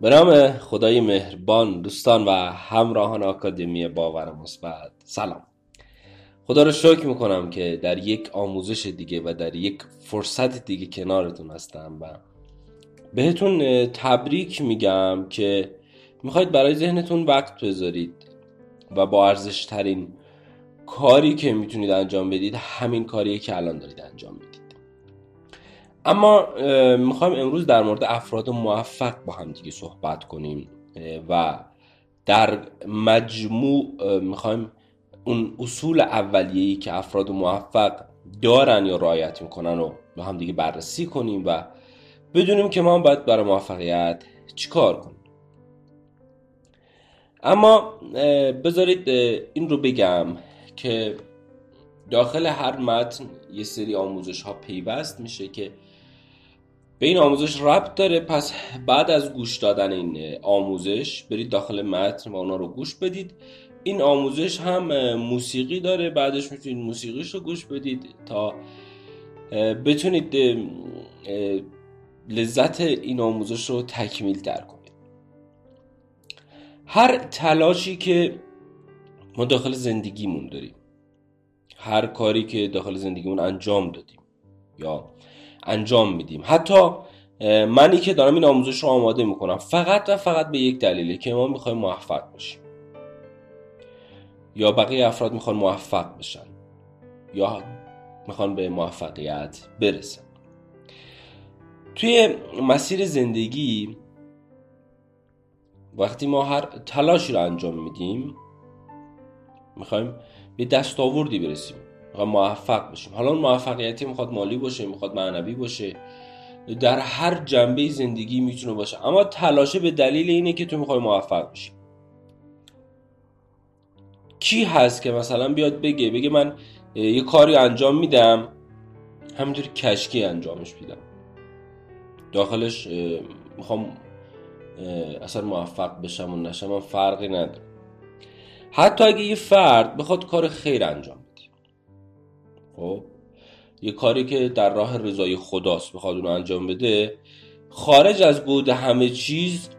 به نام خدای مهربان دوستان و همراهان آکادمی باور مثبت. سلام. خدا رو شکر می‌کنم که در یک آموزش دیگه و در یک فرصت دیگه کنارتون هستم و بهتون تبریک میگم که می‌خواید برای ذهنتون وقت بذارید و با ارزش ترین کاری که می‌تونید انجام بدید همین کاریه که الان دارید انجام بدید اما می‌خوایم امروز در مورد افراد موفق با هم دیگه صحبت کنیم و در مجموع می‌خوایم اون اصول اولیه‌ای که افراد موفق دارن یا رعایت می‌کنن رو با هم دیگه بررسی کنیم و بدونیم که ما باید برای موفقیت چیکار کنیم. اما بذارید این رو بگم که داخل هر متن یه سری آموزش ها پیوست میشه که به این آموزش ربط داره پس بعد از گوش دادن این آموزش برید داخل متن و اونا رو گوش بدید. این آموزش هم موسیقی داره بعدش می‌تونید موسیقیش رو گوش بدید تا بتونید لذت این آموزش رو تکمیل در کنید. هر تلاشی که ما داخل زندگیمون داریم هر کاری که داخل زندگیمون انجام دادیم یا انجام میدیم. حتی منی که دارم این آموزش رو آماده می‌کنم فقط و فقط به یک دلیله که ما می‌خوایم موفق باشیم یا بقیه افراد می‌خوان موفق بشن یا می‌خوان به موفقیت برسن. توی مسیر زندگی وقتی ما هر تلاشی رو انجام میدیم می‌خوایم به دستاوردی برسیم. می‌خوایم موفق بشیم. حالا موفقیتی می‌خواد مالی باشه می‌خواد معنوی باشه. در هر جنبه زندگی می‌تونه باشه. اما تلاشه به دلیل اینه که تو می‌خوای موفق بشی. کی هست که مثلا بیاد بگه بگه من یه کاری انجام میدم همینطوری کشکی انجامش میدم. داخلش می‌خوام اصلا موفق بشم و نشم فرقی نداره. حتی اگه یه فرد بخواد کار خیر انجام خب؟ یه کاری که در راه رضای خداست بخواد اونو انجام بده. خارج از بود همه چیز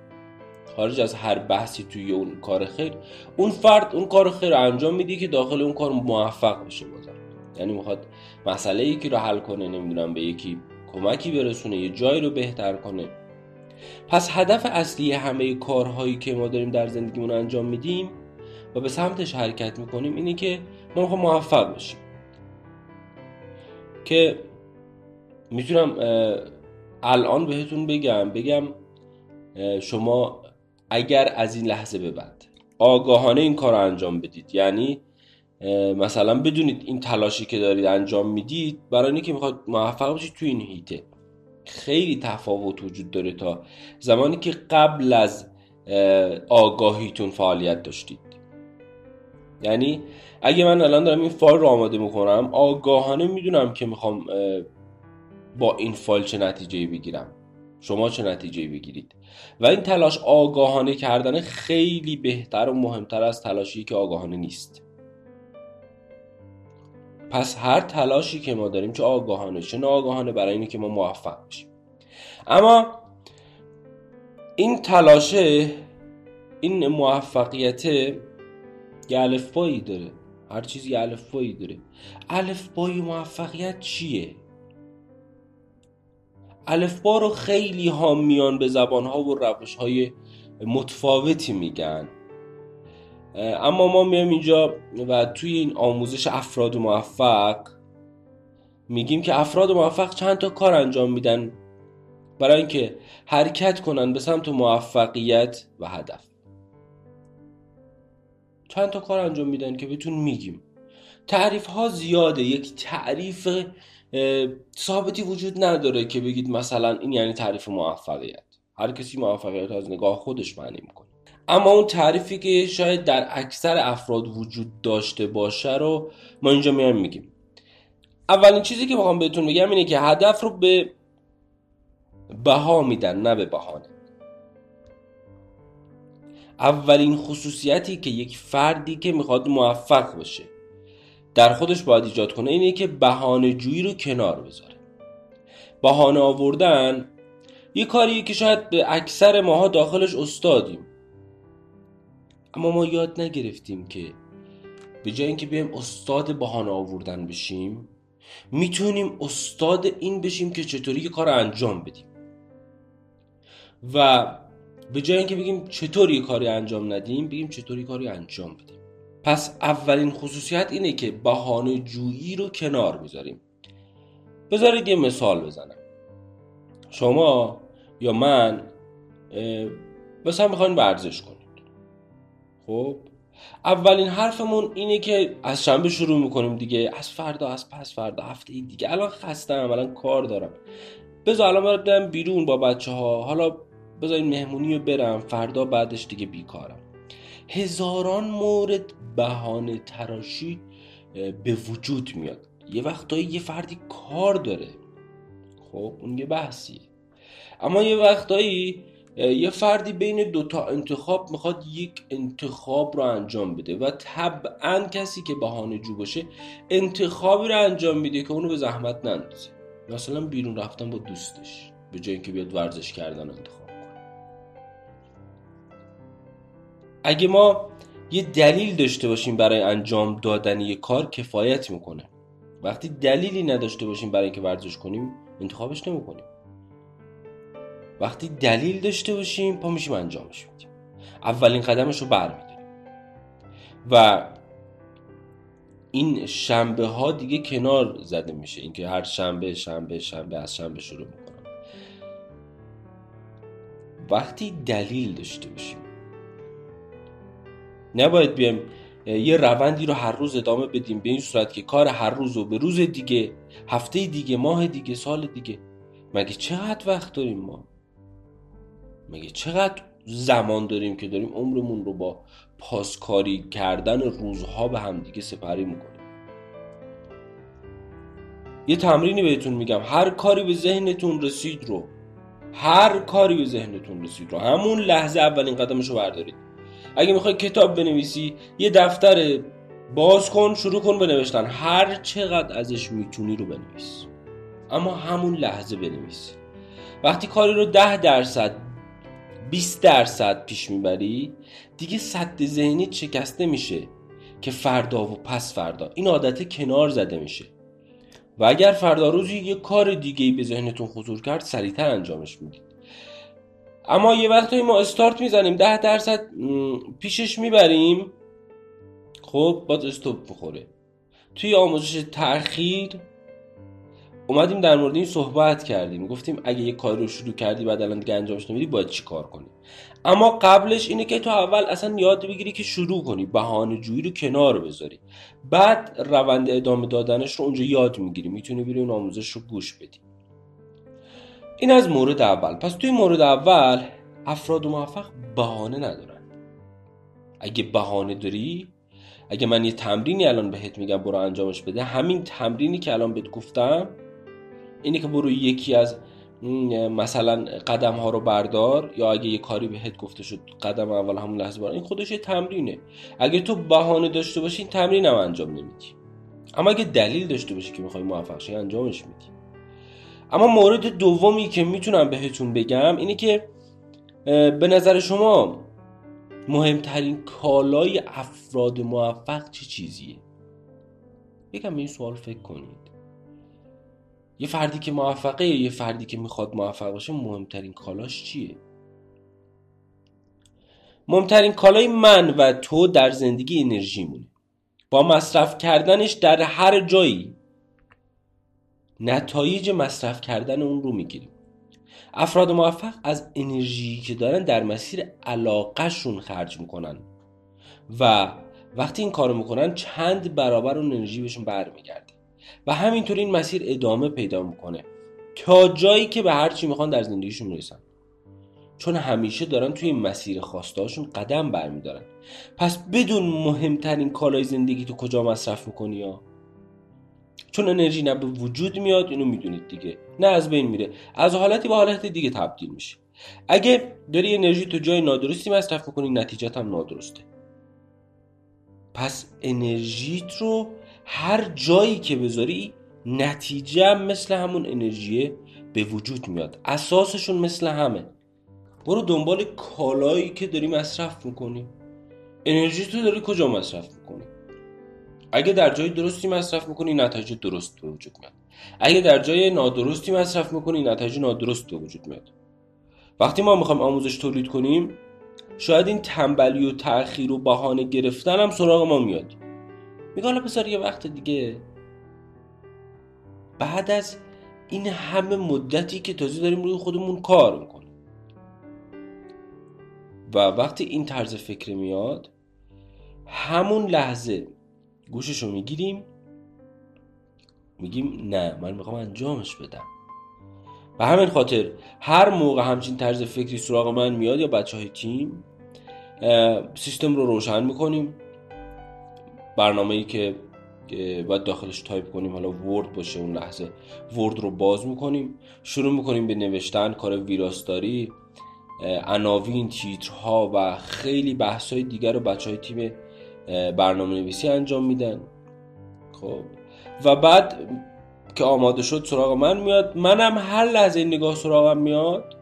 خارج از هر بحثی توی اون کار خیر اون فرد اون کار خیر رو انجام میده که داخل اون کار موفق بشه بازم یعنی می‌خواد مسئله یکی رو حل کنه نمی‌دونم به یکی کمکی برسونه یه جایی رو بهتر کنه. پس هدف اصلی همه کارهایی که ما داریم در زندگیمون انجام میدیم و به سمتش حرکت می‌کنیم اینه که ما می‌خوام موفق بشیم. که می‌تونم الان بهتون بگم بگم شما اگر از این لحظه به بعد آگاهانه این کار رو انجام بدید یعنی مثلا بدونید این تلاشی که دارید انجام می‌دید برای اینکه می‌خواد موفق بشید تو این هیته. خیلی تفاوت وجود داره تا زمانی که قبل از آگاهیتون فعالیت داشتید. یعنی اگه من الان دارم این فایل رو آماده می‌کنم آگاهانه می‌دونم که می‌خوام با این فایل چه نتیجه بگیرم. شما چه نتیجه بگیرید. و این تلاش آگاهانه کردن خیلی بهتر و مهمتر از تلاشی که آگاهانه نیست. پس هر تلاشی که ما داریم چه آگاهانه چه ناآگاهانه برای اینه که ما موفق بشیم. اما این تلاشه این موفقیت یه الفبایی داره. هر چیزی الفبایی داره. الفبای موفقیت چیه؟ الفبا رو خیلی ها میان به زبان ها و روش های متفاوتی میگن. اما ما میایم اینجا و توی این آموزش افراد موفق میگیم که افراد موفق چند تا کار انجام میدن برای اینکه حرکت کنن به سمت موفقیت و هدف. چند تا کار انجام میدن که بهتون میگیم. تعریف ها زیاده یک تعریف ثابتی وجود نداره که بگید مثلا این یعنی تعریف موفقیت. هر کسی موفقیت از نگاه خودش معنی می‌کنه. اما اون تعریفی که شاید در اکثر افراد وجود داشته باشه رو ما اینجا میایم میگیم. اولین چیزی که بخوام بهتون بگم اینه که هدف رو به بها میدن نه به بهانه. اولین خصوصیتی که یک فردی که می‌خواد موفق باشه. در خودش باید ایجاد کنه اینه که بهانه جویی رو کنار بذاره. بهانه آوردن یه کاریه که شاید به اکثر ماها داخلش استادیم. اما ما یاد نگرفتیم که به جای اینکه بیایم استاد بهانه آوردن بشیم می‌تونیم استاد این بشیم که چطوری یه کار انجام بدیم. و به جای اینکه بگیم چطور یه کاری انجام ندیم بگیم چطوری کاری انجام بدیم. پس اولین خصوصیت اینه که بهانه جویی رو کنار می‌ذاریم بذارید یه مثال بزنم. شما یا من مثلا می‌خواین ورزش کنید. خب؟ اولین حرفمون اینه که از شنبه شروع می‌کنیم دیگه. از فردا از پس فردا هفته دیگه. الان خستم الان کار دارم. بذار الان برم بیرون با بچه ها حالا بذار این مهمونی رو برم فردا بعدش دیگه بیکارم. هزاران مورد بهانه تراشی به وجود میاد. یه وقتایی یه فردی کار داره. خب اون یه بحثیه. اما یه وقتایی یه فردی بین دوتا انتخاب می‌خواد یک انتخاب رو انجام بده و طبعا کسی که بهانه جو باشه انتخابی رو انجام میده که اونو به زحمت نندازه. مثلا بیرون رفتن با دوستش به جای اینکه بیاد ورزش کردن انتخاب اگه ما یه دلیل داشته باشیم برای انجام دادن یه کار کفایت می‌کنه. وقتی دلیلی نداشته باشیم برای اینکه ورزش کنیم انتخابش نمی‌کنیم. وقتی دلیل داشته باشیم پا میشیم انجامش میدیم. اولین قدمش رو برمیداریم. و این شنبه ها دیگه کنار زده میشه. اینکه هر شنبه شنبه شنبه از شنبه شروع می‌کنم. وقتی دلیل داشته باشیم نباید بیایم یه روندی رو هر روز ادامه بدیم به این صورت که کار هر روز رو به روز دیگه هفته دیگه ماه دیگه سال دیگه. مگه چقدر وقت داریم ما؟ مگه چقدر زمان داریم که داریم عمرمون رو با پاسکاری کردن روزها به همدیگه سپری می‌کنیم؟ یه تمرینی بهتون میگم هر کاری به ذهنتون رسید رو هر کاری به ذهنتون رسید رو همون لحظه اولین قدمش رو بردارید. اگه می‌خوای کتاب بنویسی یه دفتر باز کن شروع کن بنوشتن. هر چقدر ازش می‌تونی رو بنویس. اما همون لحظه بنویس. وقتی کاری رو ده درصد 20 درصد پیش می‌بری دیگه صد ذهنی شکسته میشه که فردا و پس فردا. این عادت کنار زده میشه. و اگر فردا روزی یه کار دیگه به ذهنتون حضور کرد سریعتر انجامش می‌دید. اما یه وقتی ما استارت می‌زنیم ده درصد پیشش می‌بریم خب باز استوب بخوره توی آموزش تاخیر اومدیم در مورد این صحبت کردیم. گفتیم اگه یه کاری رو شروع کردی بعد الان دیگه انجامش نمیدی باید چی کار کنی؟ اما قبلش اینه که تو اول اصلا یاد بگیری که شروع کنی بهانه جویی رو کنار بذاری. بعد روند ادامه دادنش رو اونجا یاد می‌گیری. می‌تونی بری اون آموزش رو گوش بدی. این از مورد اول. پس توی مورد اول افراد موفق بهانه ندارن. اگه بهانه داری اگه من یه تمرینی الان بهت میگم برو انجامش بده همین تمرینی که الان بهت گفتم اینه که برو یکی از مثلا قدم ها رو بردار یا اگه یه کاری بهت گفته شد قدم اول همون لحظه بردار. این خودش یه تمرینه. اگه تو بهانه داشته باشی این تمرین هم انجام نمیدی. اما اگه دلیل داشته باشی که می‌خوای موفق شی انجامش میدی. اما مورد دومی که می‌تونم بهتون بگم اینه که به نظر شما مهمترین کالای افراد موفق چه چیزیه؟ یکم این سوال فکر کنید. یه فردی که موفقه یه فردی که می‌خواد موفق باشه مهمترین کالاش چیه؟ مهمترین کالای من و تو در زندگی انرژی مونه با مصرف کردنش در هر جایی نتایج مصرف کردن اون رو می‌گیریم. افراد موفق از انرژی که دارن در مسیر علاقهشون خرج می‌کنن و وقتی این کارو می‌کنن چند برابر اون انرژی بهشون برمیگرده و همینطور این مسیر ادامه پیدا می‌کنه تا جایی که به هر چی می‌خوان در زندگیشون می‌رسن. چون همیشه دارن توی این مسیر خواستهاشون قدم برمیدارن. پس بدون مهمترین کالای زندگی تو کجا مصرف می‌کنی یا؟ چون انرژی نه به وجود میاد اینو می‌دونید دیگه. نه از بین میره. از حالتی به حالت دیگه تبدیل میشه. اگه داری انرژی تو جای نادرستی مصرف می‌کنی نتیجت هم نادرسته. پس انرژیت رو هر جایی که بذاری نتیجه مثل همون انرژی به وجود میاد. اساسشون مثل همه. برو دنبال کالایی که داری مصرف می‌کنی. انرژی تو داری کجا مصرف می‌کنی؟ اگه در جای درستی مصرف می‌کنی نتایج درست به وجود میاد. اگه در جای نادرستی مصرف می‌کنی نتایج نادرست به وجود میاد. وقتی ما می‌خوایم آموزش تولید کنیم شاید این تنبلی و تأخیر و بهانه گرفتن هم سراغ ما میاد. میگه حالا بذار یه وقت دیگه. بعد از این همه مدتی که تازه داریم روی خودمون کار می‌کنیم. و وقتی این طرز فکر میاد همون لحظه گوششو می‌گیریم. میگیم نه من می‌خوام انجامش بدم. و همین خاطر هر موقع همچین طرز فکری سراغ من میاد یا بچه های تیم سیستم رو روشن می‌کنیم. برنامه ای که باید داخلش تایپ کنیم حالا Word باشه اون لحظه Word رو باز می‌کنیم. شروع می‌کنیم به نوشتن کار ویراستاری عناوین تیترها و خیلی بحث های دیگر رو بچه های تیم برنامه نویسی انجام میدن. خب. و بعد که آماده شد سراغ من میاد. منم هر لحظه این نگاه سراغم میاد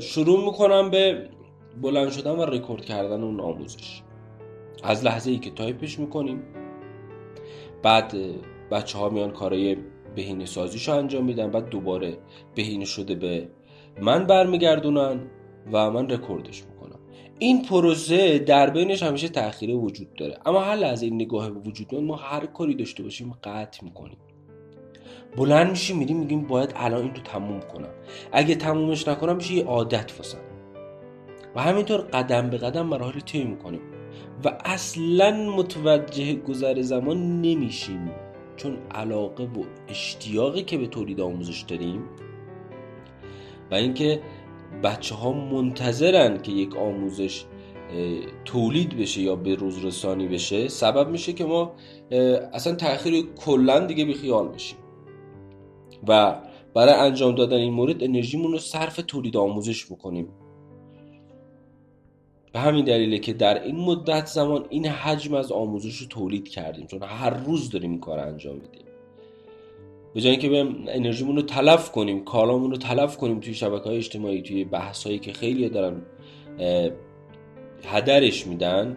شروع می‌کنم به بلند شدن و رکورد کردن اون آموزش. از لحظه ای که تایپش می‌کنیم. بعد بچه ها میان کارای بهینه سازیشو انجام میدن. بعد دوباره بهینه شده به من برمیگردونن و من رکوردش می‌کنم. این پروسه در بینش همیشه تاخیر وجود داره. اما هر لحظه این نگاه وجود ما هر کاری داشته باشیم قطع می‌کنیم. بلند میشیم میریم میگیم باید الان این رو تموم کنم. اگه تمومش نکنم میشه یه عادت واسم. و همینطور قدم به قدم مراحل طی می‌کنیم. و اصلا متوجه گذر زمان نمیشیم. چون علاقه و اشتیاقی که به تولید آموزش داریم و اینکه بچه ها منتظرن که یک آموزش تولید بشه یا به روز رسانی بشه. سبب میشه که ما اصلا تاخیر کلا دیگه بیخیال بشیم. و برای انجام دادن این مورد انرژیمون رو صرف تولید آموزش بکنیم. به همین دلیله که در این مدت زمان این حجم از آموزش رو تولید کردیم. چون هر روز داریم کار انجام میدیم. به جای اینکه به انرژیمون رو تلف کنیم کالامون رو تلف کنیم توی شبکه های اجتماعی توی بحث هایی که خیلی دارن هدرش میدن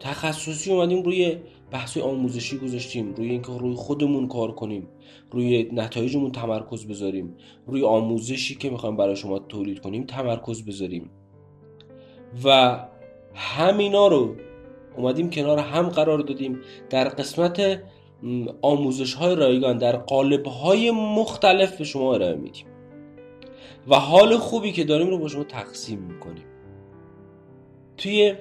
تخصصی اومدیم روی بحث آموزشی گذاشتیم روی اینکه روی خودمون کار کنیم روی نتایجمون تمرکز بذاریم روی آموزشی که می‌خوایم برای شما تولید کنیم تمرکز بذاریم. و همینا رو اومدیم کنار هم قرار دادیم در قسمت آموزش های رایگان در قالب های مختلف به شما ارائه میدیم. و حال خوبی که داریم رو با شما تقسیم می‌کنیم. توی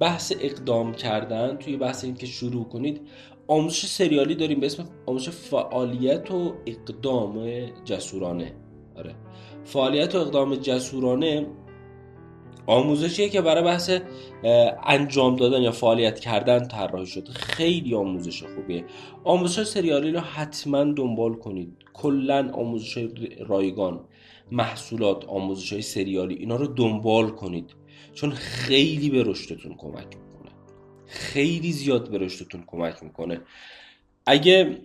بحث اقدام کردن توی بحث این که شروع کنید آموزش سریالی داریم به اسم آموزش فعالیت و اقدام جسورانه. آره. فعالیت و اقدام جسورانه آموزشیه که برای بحث انجام دادن یا فعالیت کردن طراحی شده. خیلی آموزش خوبیه. آموزش سریالی رو حتما دنبال کنید. کلا آموزش رایگان محصولات آموزش سریالی اینا رو دنبال کنید. چون خیلی به رشدتون کمک می‌کنه. خیلی زیاد به رشدتون کمک می‌کنه. اگه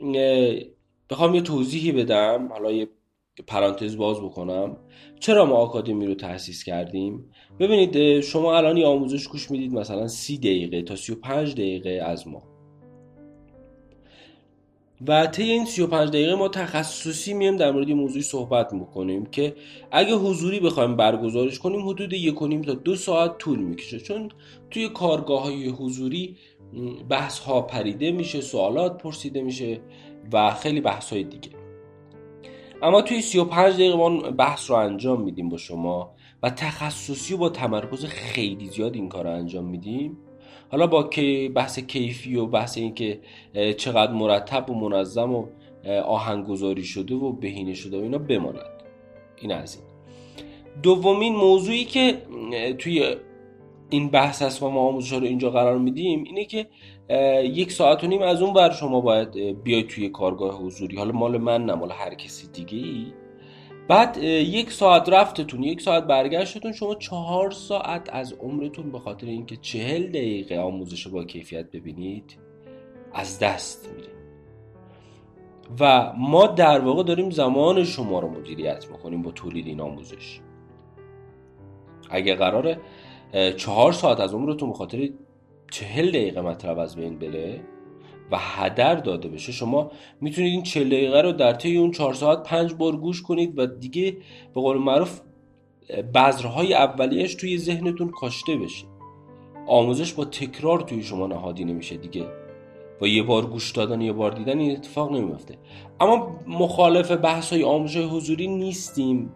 بخوام یه توضیحی بدم حالا یه پرانتز باز بکنم. چرا ما آکادمی رو تأسیس کردیم؟ ببینید شما الان یه آموزش گوش می‌دید مثلا سی دقیقه تا سی و پنج دقیقه از ما. و طی این 35 دقیقه ما تخصصی میم در مورد موضوعی صحبت می‌کنیم که اگه حضوری بخوایم برگزارش کنیم حدود یک تا دو ساعت طول می‌کشه. چون توی کارگاه های حضوری بحث ها پریده میشه سوالات پرسیده میشه و خیلی بحث های دیگه. اما توی 35 دقیقه ما بحث رو انجام میدیم با شما و تخصصی و با تمرکز خیلی زیاد این کار رو انجام میدیم. حالا با بحث کیفی و بحث اینکه چقدر مرتب و منظم و آهنگگذاری شده و بهینه شده و اینا بماند. این از این. دومین موضوعی که توی این بحث هست و ما آموزش رو اینجا قرار میدیم اینه که یک ساعت و نیم از اون بر شما باید بیاید توی کارگاه حضوری. حالا مال من نه مال هر کسی دیگه ای. بعد یک ساعت رفتتون یک ساعت برگشتتون شما چهار ساعت از عمرتون به خاطر اینکه چهل دقیقه آموزش با کیفیت ببینید از دست میره و ما در واقع داریم زمان شما رو مدیریت می‌کنیم با تولید این آموزش. اگه قراره چهار ساعت از عمرتون بخاطر چهل دقیقه مطلب از بین بره و هدر داده بشه شما می‌تونید این چهل دقیقه رو در طی اون چهار ساعت پنج بار گوش کنید و دیگه به قول معروف بذرهای اولیش توی ذهنتون کاشته بشه. آموزش با تکرار توی شما نهادی نمیشه دیگه. با یه بار گوش دادن یه بار دیدن این اتفاق نمیفته اما مخالف بحث های آموزش حضوری نیستیم.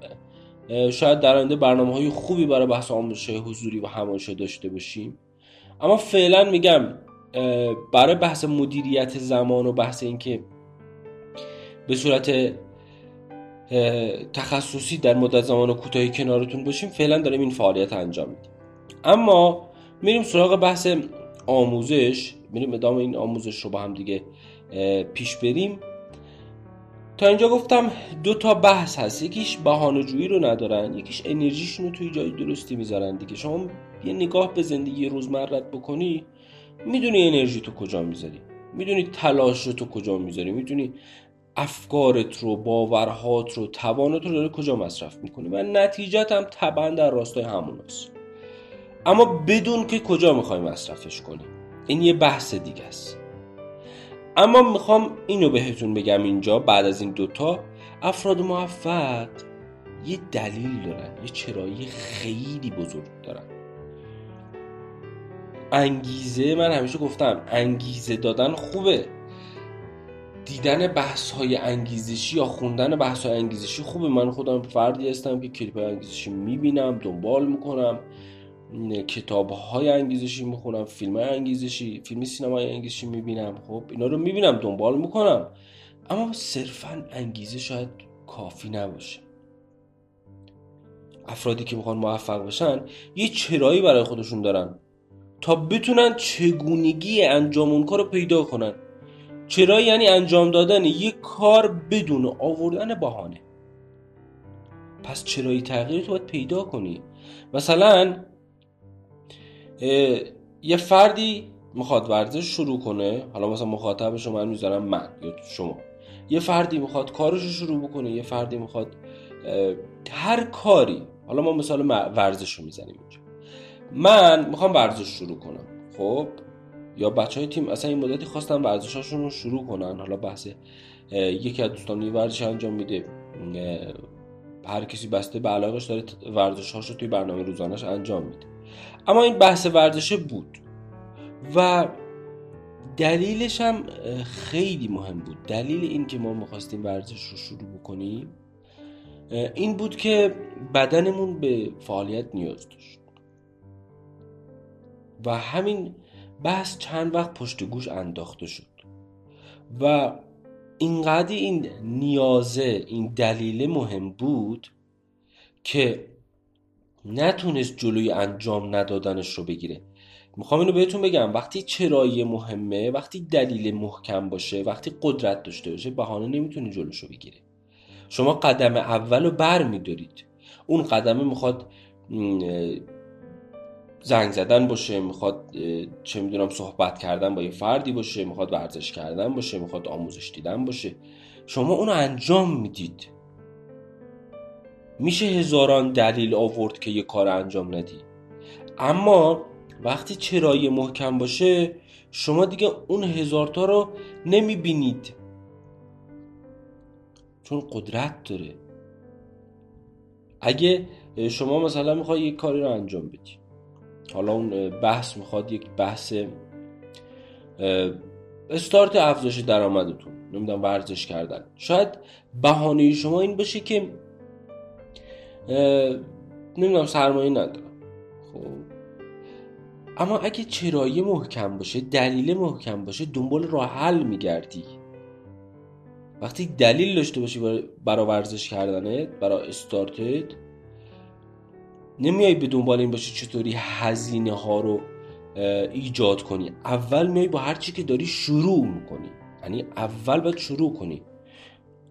شاید در آینده برنامه های خوبی برای بحث آموزش حضوری و همایشه داشته باشیم. اما فعلا میگم برای بحث مدیریت زمان و بحث اینکه به صورت تخصصی در مدت زمان کوتاهی کنارتون باشیم فعلا داریم این فعالیت انجام میدیم. اما میریم سراغ بحث آموزش میریم ادامه این آموزش رو با هم دیگه پیش بریم. تا اینجا گفتم دو تا بحث هست. یکیش بهانه جویی رو ندارن یکیش انرژیشون رو توی جای درستی می‌ذارن دیگه. شما یه نگاه به زندگی روزمرت بکنی می‌دونی انرژی تو کجا می‌ذاری. می‌دونی تلاش رو تو کجا می‌ذاری. می‌دونی افکارت رو باورهات رو توانت رو داره کجا مصرف می‌کنی و نتیجت هم طبعا در راستای همون هست. اما بدون که کجا می‌خوای مصرفش کنی. این یه بحث دیگه است. اما می‌خوام اینو بهتون بگم اینجا بعد از این دوتا افراد موفق یه دلیل دارن یه چرایی خیلی بزرگ دارن. انگیزه من همیشه گفتم انگیزه دادن خوبه. دیدن بحث های انگیزشی یا خوندن بحث های انگیزشی خوبه. من خودم فردی هستم که کلیپ های انگیزشی می‌بینم دنبال می‌کنم. کتاب های انگیزشی می‌خونم فیلم های انگیزشی فیلم سینمای انگیزشی می‌بینم. خب اینا رو می‌بینم دنبال می‌کنم. اما صرفا انگیزه شاید کافی نباشه. افرادی که می‌خوان موفق بشن یه چرایی برای خودشون دارن. تا بتونن چگونگی انجام اون کار رو پیدا کنن. چرا یعنی انجام دادن یک کار بدون آوردن بهانه. پس چرایی تغییر تو باید پیدا کنی. مثلا یه فردی می‌خواد ورزش شروع کنه حالا مثلا مخاطبش من می‌ذارم من یا شما. یه فردی می‌خواد کارش رو شروع بکنه یه فردی می‌خواد هر کاری. حالا ما مثال ورزش رو می‌زنیم اینجا. من می‌خوام ورزش شروع کنم. خب؟ یا بچه های تیم اصلا این مدتی خواستن ورزشاشون رو شروع کنن. حالا بحث یکی از دوستان ورزش انجام میده. هر کسی بسته به علاقش داره ورزشاش رو توی برنامه روزانش انجام میده. اما این بحث ورزشه بود و دلیلش هم خیلی مهم بود. دلیل این که ما می‌خواستیم ورزش رو شروع بکنیم این بود که بدنمون به فعالیت نیاز داشت. و همین بحث چند وقت پشت گوش انداخته شد. و اینقدر این نیازه این دلیل مهم بود که نتونست جلوی انجام ندادنش رو بگیره. می‌خوام اینو بهتون بگم وقتی چرایی مهمه وقتی دلیل محکم باشه وقتی قدرت داشته باشه بهانه نمی‌تونه جلوشو بگیره شما قدم اول رو بر میدارید. اون قدمه می‌خواد زنگ زدن باشه می‌خواد چه می‌دونم صحبت کردن با یه فردی باشه می‌خواد ورزش کردن باشه می‌خواد آموزش دیدن باشه. شما اونو انجام می‌دید. میشه هزاران دلیل آورد که یه کار انجام ندی. اما وقتی چرایی محکم باشه شما دیگه اون هزارتا رو نمی‌بینید. چون قدرت داره. اگه شما مثلا می‌خوای یک کاری رو انجام بدی حالا اون بحث می‌خواد یک بحث استارت افزایش درآمدتون نمی‌دونم ورزش کردن. شاید بهانه شما این باشه که نمی‌دونم سرمایه ندارم. خب. اما اگه چرایی محکم باشه دلیل محکم باشه دنبال راه حل میگردی. وقتی دلیل داشته باشی برای ورزش کردنت برای استارتت نمیای به دنبال این باشی چطوری هزینه ها رو ایجاد کنی. اول میای با هر چی که داری شروع می‌کنی. یعنی اول باید شروع کنی.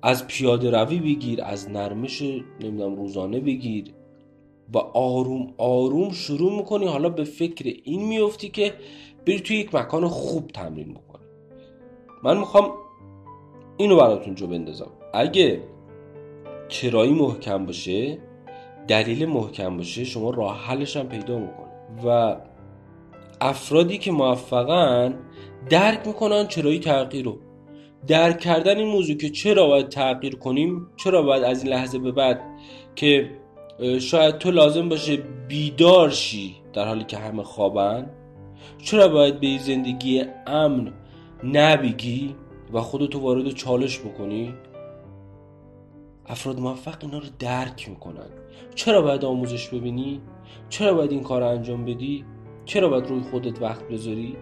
از پیاده روی بگیر از نرمش نمی‌دونم روزانه بگیر و آروم آروم شروع می‌کنی. حالا به فکر این میفتی که بری توی یک مکان خوب تمرین بکنی. من می‌خوام اینو براتون جو بندازم. اگه چرایی محکم باشه دلیل محکم باشه شما راه حلش هم پیدا می‌کنه و افرادی که موفقن درک می‌کنن چرایی تغییر رو. درک کردن این موضوع که چرا باید تغییر کنیم چرا باید از این لحظه به بعد که شاید تو لازم باشه بیدار شی در حالی که همه خوابن چرا باید به زندگی امن نبیگی و خودتو وارد چالش بکنی؟ افراد موفق اینا رو درک می‌کنن. چرا باید آموزش ببینی؟ چرا باید این کار انجام بدی؟ چرا باید روی خودت وقت بذاری؟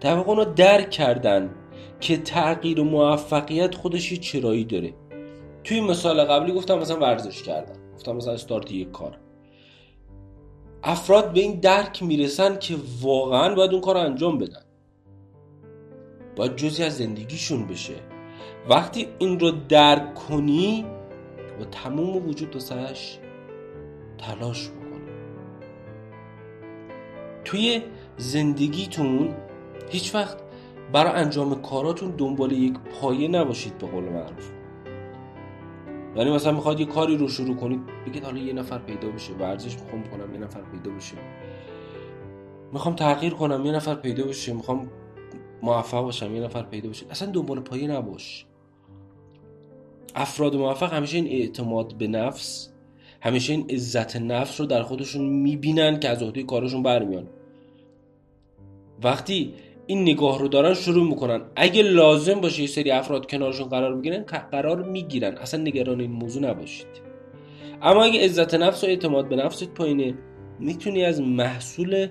در واقع اونا درک کردن که تغییر و موفقیت خودش یه چرایی داره. توی مثال قبلی گفتم مثلا ورزش کردن گفتم مثلا استارت یک کار. افراد به این درک می‌رسن که واقعا باید اون کار رو انجام بدن. باید جزی از زندگیشون بشه. وقتی این رو درک کنی با تموم وجود سرش تلاش بکنی. توی زندگیتون هیچ وقت برای انجام کاراتون دنبال یک پایه نباشید به قول معروف. یعنی مثلا می‌خواد یه کاری رو شروع کنید بگید حالا یه نفر پیدا بشه ورزش می‌خوام کنم یه نفر پیدا بشه. می‌خوام تغییر کنم یه نفر پیدا بشه می‌خوام موفق باشم یه نفر پیدا بشه. اصلا دنبال پایه نباش. افراد موفق همیشه این اعتماد به نفس همیشه این عزت نفس رو در خودشون می‌بینن که از عهده کارشون برمیان. وقتی این نگاه رو دارن شروع می‌کنن. اگه لازم باشه یه سری افراد کنارشون قرار بگیرن قرار می‌گیرن. اصلا نگران این موضوع نباشید. اما اگه عزت نفس و اعتماد به نفست پایینه می‌تونی از محصول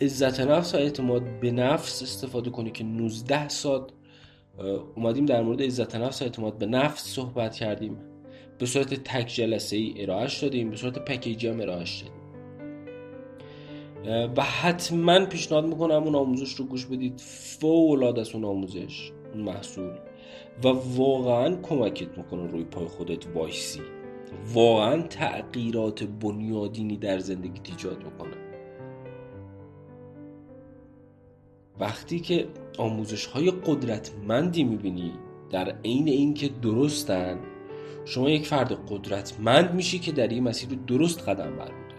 عزت نفس و اعتماد به نفس استفاده کنی که 19 ساعت اومدیم در مورد عزت نفس و اعتماد به نفس صحبت کردیم. به صورت تک جلسه ای ارائهش دادیم به صورت پکیجی هم ارائهش دادیم. و حتما پیشنهاد می‌کنم اون آموزش رو گوش بدید. فوق از اون آموزش اون محصول. و واقعا کمکت می‌کنه روی پای خودت وایسی. واقعا تغییرات بنیادینی در زندگی ایجاد می‌کنه. وقتی که آموزش های قدرتمندی می‌بینی در عین اینکه درستن شما یک فرد قدرتمند میشی که در این مسیر درست قدم برمیداری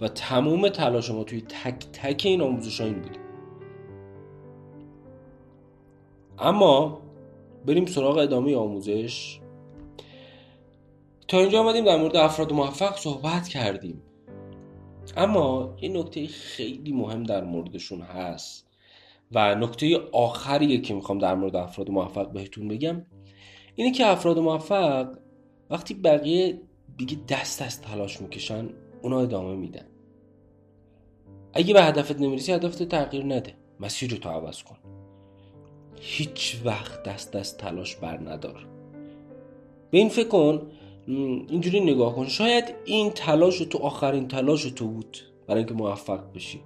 و تمام تلاش ما توی تک تک این آموزش این بوده. اما بریم سراغ ادامه آموزش. تا اینجا آمدیم در مورد افراد موفق صحبت کردیم. اما یه نکته خیلی مهم در موردشون هست و نکته آخریه که می‌خوام در مورد افراد موفق بهتون بگم. اینه که افراد موفق وقتی بقیه دیگه دست از تلاش می‌کشن اونا ادامه میدن. اگه به هدفت نمی‌رسی هدفت تغییر نده. مسیر رو تو عوض کن. هیچ وقت دست از تلاش بر ندار. به این فکر کن اینجوری نگاه کن. شاید این تلاش تو آخرین تلاش تو بود. برای اینکه موفق بشی.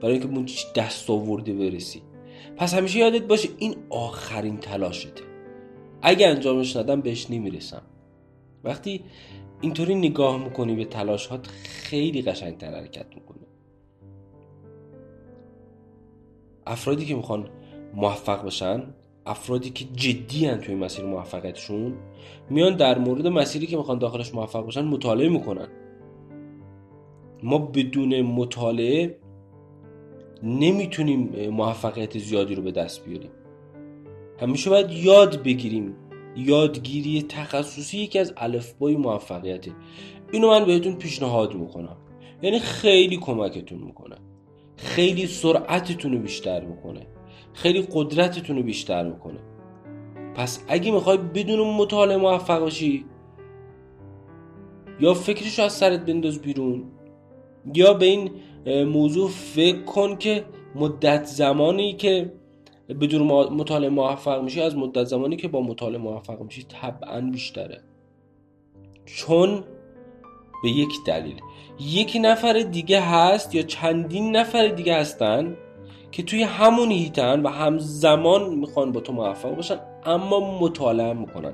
برای اینکه اون دست آورده برسی. پس همیشه یادت باشه این آخرین تلاشته. اگه انجامش ندم بهش نمی‌رسم. وقتی اینطوری نگاه می‌کنی به تلاشات خیلی قشنگتر حرکت می‌کنی افرادی که می‌خوان موفق بشن افرادی که جدی هن توی مسیر موفقیتشون میان در مورد مسیری که می‌خوان داخلش موفق باشن مطالعه می‌کنن. ما بدون مطالعه نمی‌تونیم موفقیت زیادی رو به دست بیاریم. همیشه باید یاد بگیریم یادگیری تخصصی یکی از الفبای موفقیته. اینو من بهتون پیشنهاد می‌کنم. یعنی خیلی کمکتون می‌کنه. خیلی سرعتتون رو بیشتر می‌کنه. خیلی قدرتتون رو بیشتر می‌کنه. پس اگه می‌خوای بدون مطالعه موفق باشی یا فکرش از سرت بنداز بیرون یا به این موضوع فکر کن که مدت زمانی که بدون مطالعه موفق میشی از مدت زمانی که با مطالعه موفق میشی طبعا بیشتره. چون به یک دلیل. یک نفر دیگه هست یا چندین نفر دیگه هستن که توی همون هیتن و همزمان می‌خوان با تو موفق باشن اما مطالعه می‌کنن.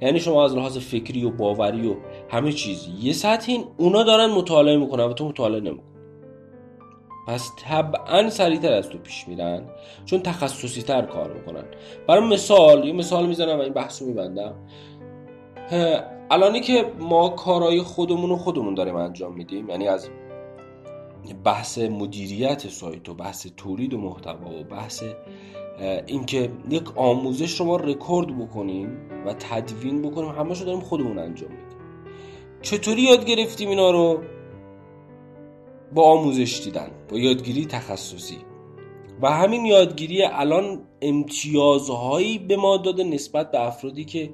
یعنی شما از لحاظ فکری و باوری و همه چیز یه سطح این اونا دارن مطالعه می‌کنن و تو مطالعه نمیکن پس طبعا سریعتر از تو پیش میرن چون تخصصی تر کار می‌کنن. برای مثال یه مثال می‌زنم و این بحث رو میبندم الانی که ما کارهای خودمون رو خودمون داریم انجام میدیم یعنی از بحث مدیریت سایت و بحث تولید و محتوا و بحث اینکه یک آموزش رو ما رکورد بکنیم و تدوین بکنیم همه رو داریم خودمون انجام میدیم. چطوری یاد گرفتیم اینا رو؟ با آموزش دیدن با یادگیری تخصصی. و همین یادگیری الان امتیازهایی به ما داده نسبت به افرادی که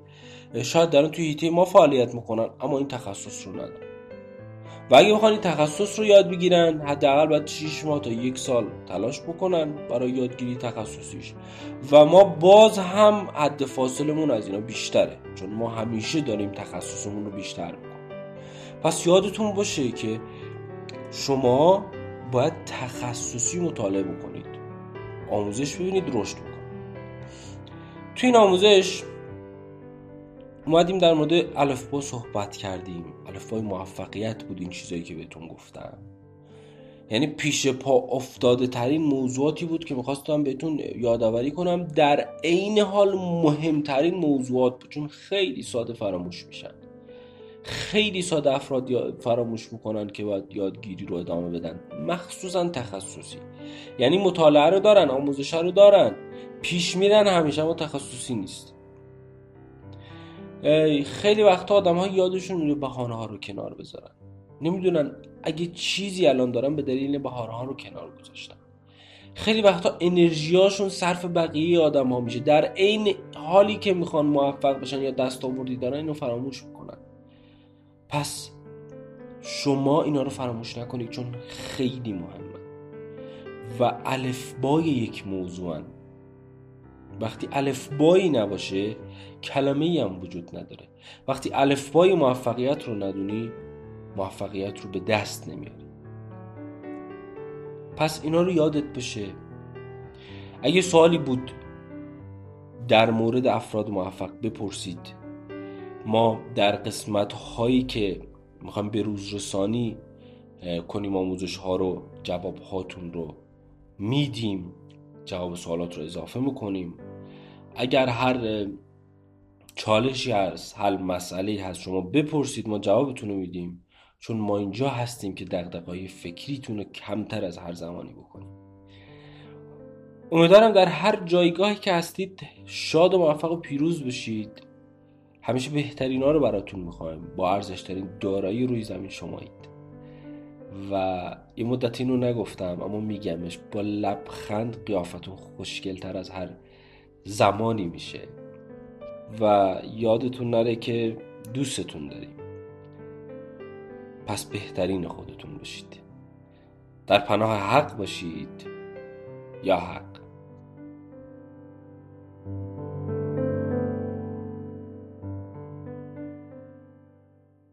شاید دارن توی هیته ما فعالیت می‌کنن اما این تخصص رو ندارن. و اگه بخوان تخصص رو یاد بگیرن حداقل باید 6 ماه تا یک سال تلاش بکنن برای یادگیری تخصصیش. و ما باز هم حد فاصلمون از اینا بیشتره چون ما همیشه داریم تخصصمون رو بیشتر می‌کنیم. پس یادتون باشه که شما باید تخصصی مطالعه بکنید. آموزش ببینید رشد بکنید. توی این آموزش اومدیم در مورد الفبا صحبت کردیم. الفبای موفقیت بود این چیزایی که بهتون گفتم. یعنی پیش پا افتاده ترین موضوعاتی بود که می‌خواستم بهتون یادآوری کنم. در عین حال مهمترین موضوعات بود چون خیلی ساده فراموش میشن. خیلی ساده افراد فراموش می‌کنن که باید یادگیری رو ادامه بدن. مخصوصا تخصصی. یعنی مطالعه رو دارن آموزش رو دارن. پیش میرن همیشه اما تخصصی نیست. خیلی وقتا آدم ها یادشون میره بهانه ها رو کنار بذارن. نمی‌دونن اگه چیزی الان دارن به دلیل بهانه ها رو کنار گذاشتن. خیلی وقتا انرژیاشون صرف بقیه آدم ها میشه. در عین حالی که می‌خوان موفق بشن یا دست آوردی دارن اینو فراموش می‌کنن. پس شما اینا رو فراموش نکنید چون خیلی مهمه. و الفبای یک موضوع وقتی الفبایی نباشه کلمه ای هم وجود نداره. وقتی الفبای موفقیت رو ندونی موفقیت رو به دست نمیاری. پس اینا رو یادت بشه. اگه سوالی بود در مورد افراد موفق بپرسید. ما در قسمت هایی که می‌خوایم به روز رسانی کنیم آموزش ها رو جواب هاتون رو میدیم جواب سوالات رو اضافه می‌کنیم. اگر هر چالشی هست حل مسئله هست شما بپرسید ما جوابتون رو میدیم. چون ما اینجا هستیم که دقدقای فکریتون رو کمتر از هر زمانی بکنیم. امیدوارم در هر جایگاهی که هستید شاد و موفق و پیروز بشید. همیشه بهترین ها رو براتون می‌خوایم. با ارزشترین دارایی روی زمین شمایید. و یه مدت اینو نگفتم اما میگمش با لبخند قیافتون خوشگلتر از هر زمانی میشه. و یادتون نره که دوستتون داریم. پس بهترین خودتون باشید. در پناه حق باشید یا حق.